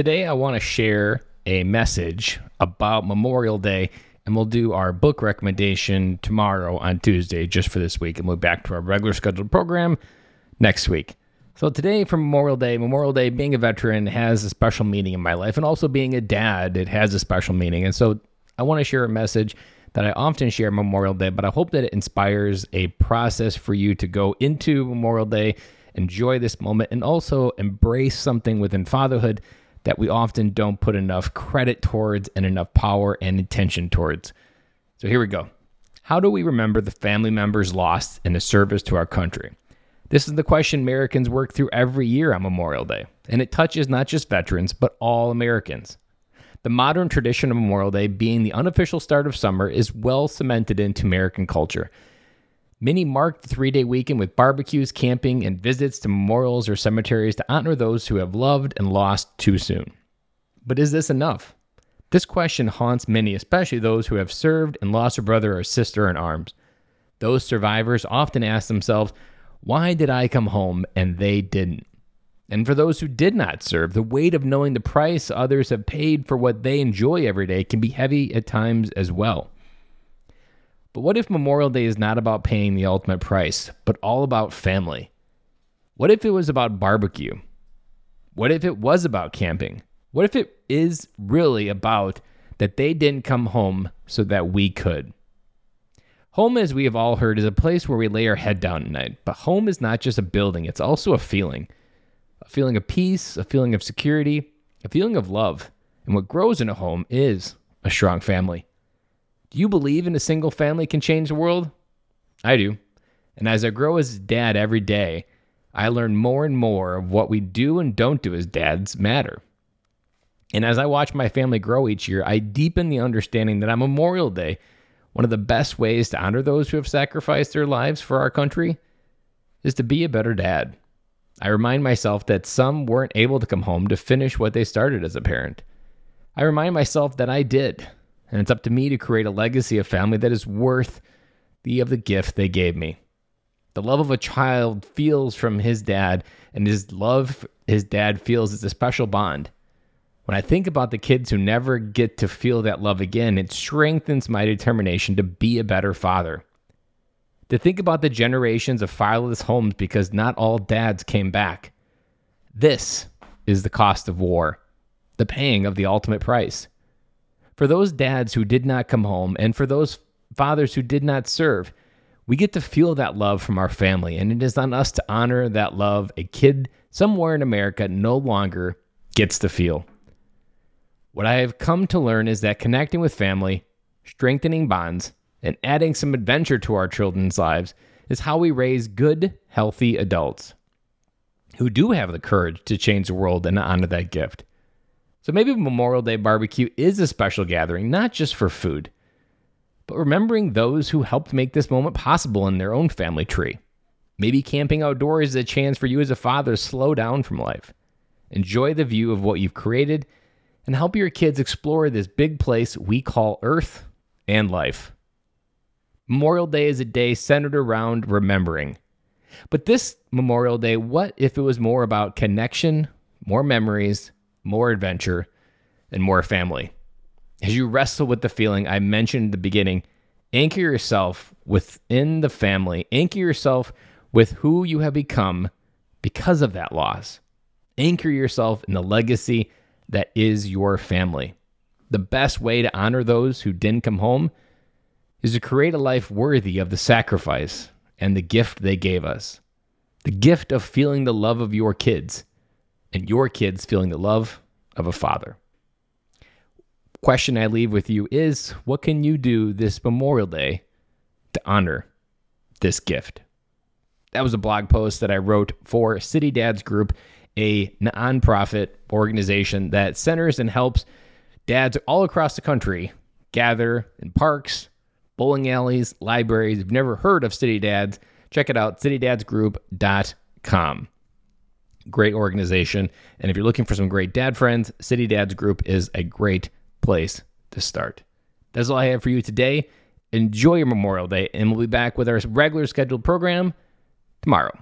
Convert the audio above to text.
Today, I want to share a message about Memorial Day, and we'll do our book recommendation tomorrow on Tuesday, just for this week, and we'll be back to our regular scheduled program next week. So, today for Memorial Day, Memorial Day, being a veteran has a special meaning in my life, and also being a dad, it has a special meaning. And so, I want to share a message that I often share Memorial Day, but I hope that it inspires a process for you to go into Memorial Day, enjoy this moment, and also embrace something within fatherhood that we often don't put enough credit towards and enough power and attention towards. So here we go. How do we remember the family members lost in the service to our country? This is the question Americans work through every year on Memorial Day, and it touches not just veterans, but all Americans. The modern tradition of Memorial Day being the unofficial start of summer is well cemented into American culture. Many mark the three day weekend with barbecues, camping, and visits to memorials or cemeteries to honor those who have loved and lost too soon. But is this enough? This question haunts many, especially those who have served and lost a brother or sister in arms. Those survivors often ask themselves, Why did I come home and they didn't? And for those who did not serve, the weight of knowing the price others have paid for what they enjoy every day can be heavy at times as well. But what if Memorial Day is not about paying the ultimate price, but all about family? What if it was about barbecue? What if it was about camping? What if it is really about that they didn't come home so that we could? Home, as we have all heard, is a place where we lay our head down at night. But home is not just a building, it's also a feeling a feeling of peace, a feeling of security, a feeling of love. And what grows in a home is a strong family. Do you believe in a single family can change the world? I do. And as I grow as dad every day, I learn more and more of what we do and don't do as dads matter. And as I watch my family grow each year, I deepen the understanding that on Memorial Day, one of the best ways to honor those who have sacrificed their lives for our country is to be a better dad. I remind myself that some weren't able to come home to finish what they started as a parent. I remind myself that I did, and it's up to me to create a legacy of family that is worth the of the gift they gave me. The love of a child feels from his dad, and his love his dad feels is a special bond. When I think about the kids who never get to feel that love again, it strengthens my determination to be a better father. To think about the generations of fatherless homes because not all dads came back. This is the cost of war, the paying of the ultimate price for those dads who did not come home and for those fathers who did not serve, we get to feel that love from our family. And it is on us to honor that love a kid somewhere in America no longer gets to feel. What I have come to learn is that connecting with family, strengthening bonds, and adding some adventure to our children's lives is how we raise good, healthy adults who do have the courage to change the world and honor that gift. So maybe Memorial Day barbecue is a special gathering, not just for food, but remembering those who helped make this moment possible in their own family tree. Maybe camping outdoors is a chance for you as a father to slow down from life, enjoy the view of what you've created, and help your kids explore this big place we call Earth and life. Memorial Day is a day centered around remembering. But this Memorial Day, what if it was more about connection, more memories, more adventure, and more family. As you wrestle with the feeling I mentioned at the beginning, anchor yourself within the family, anchor yourself with who you have become because of that loss. Anchor yourself in the legacy that is your family. The best way to honor those who didn't come home is to create a life worthy of the sacrifice and the gift they gave us. The gift of feeling the love of your kids and your kids feeling the love of a father. Question I leave with you is what can you do this Memorial Day to honor this gift? That was a blog post that I wrote for City Dads Group, a nonprofit organization that centers and helps dads all across the country gather in parks, bowling alleys, libraries. If you've never heard of City Dads, check it out, citydadsgroup.com great organization. And if you're looking for some great dad friends, City Dads Group is a great place to start. That's all I have for you today. Enjoy your Memorial Day, and we'll be back with our regular scheduled program tomorrow.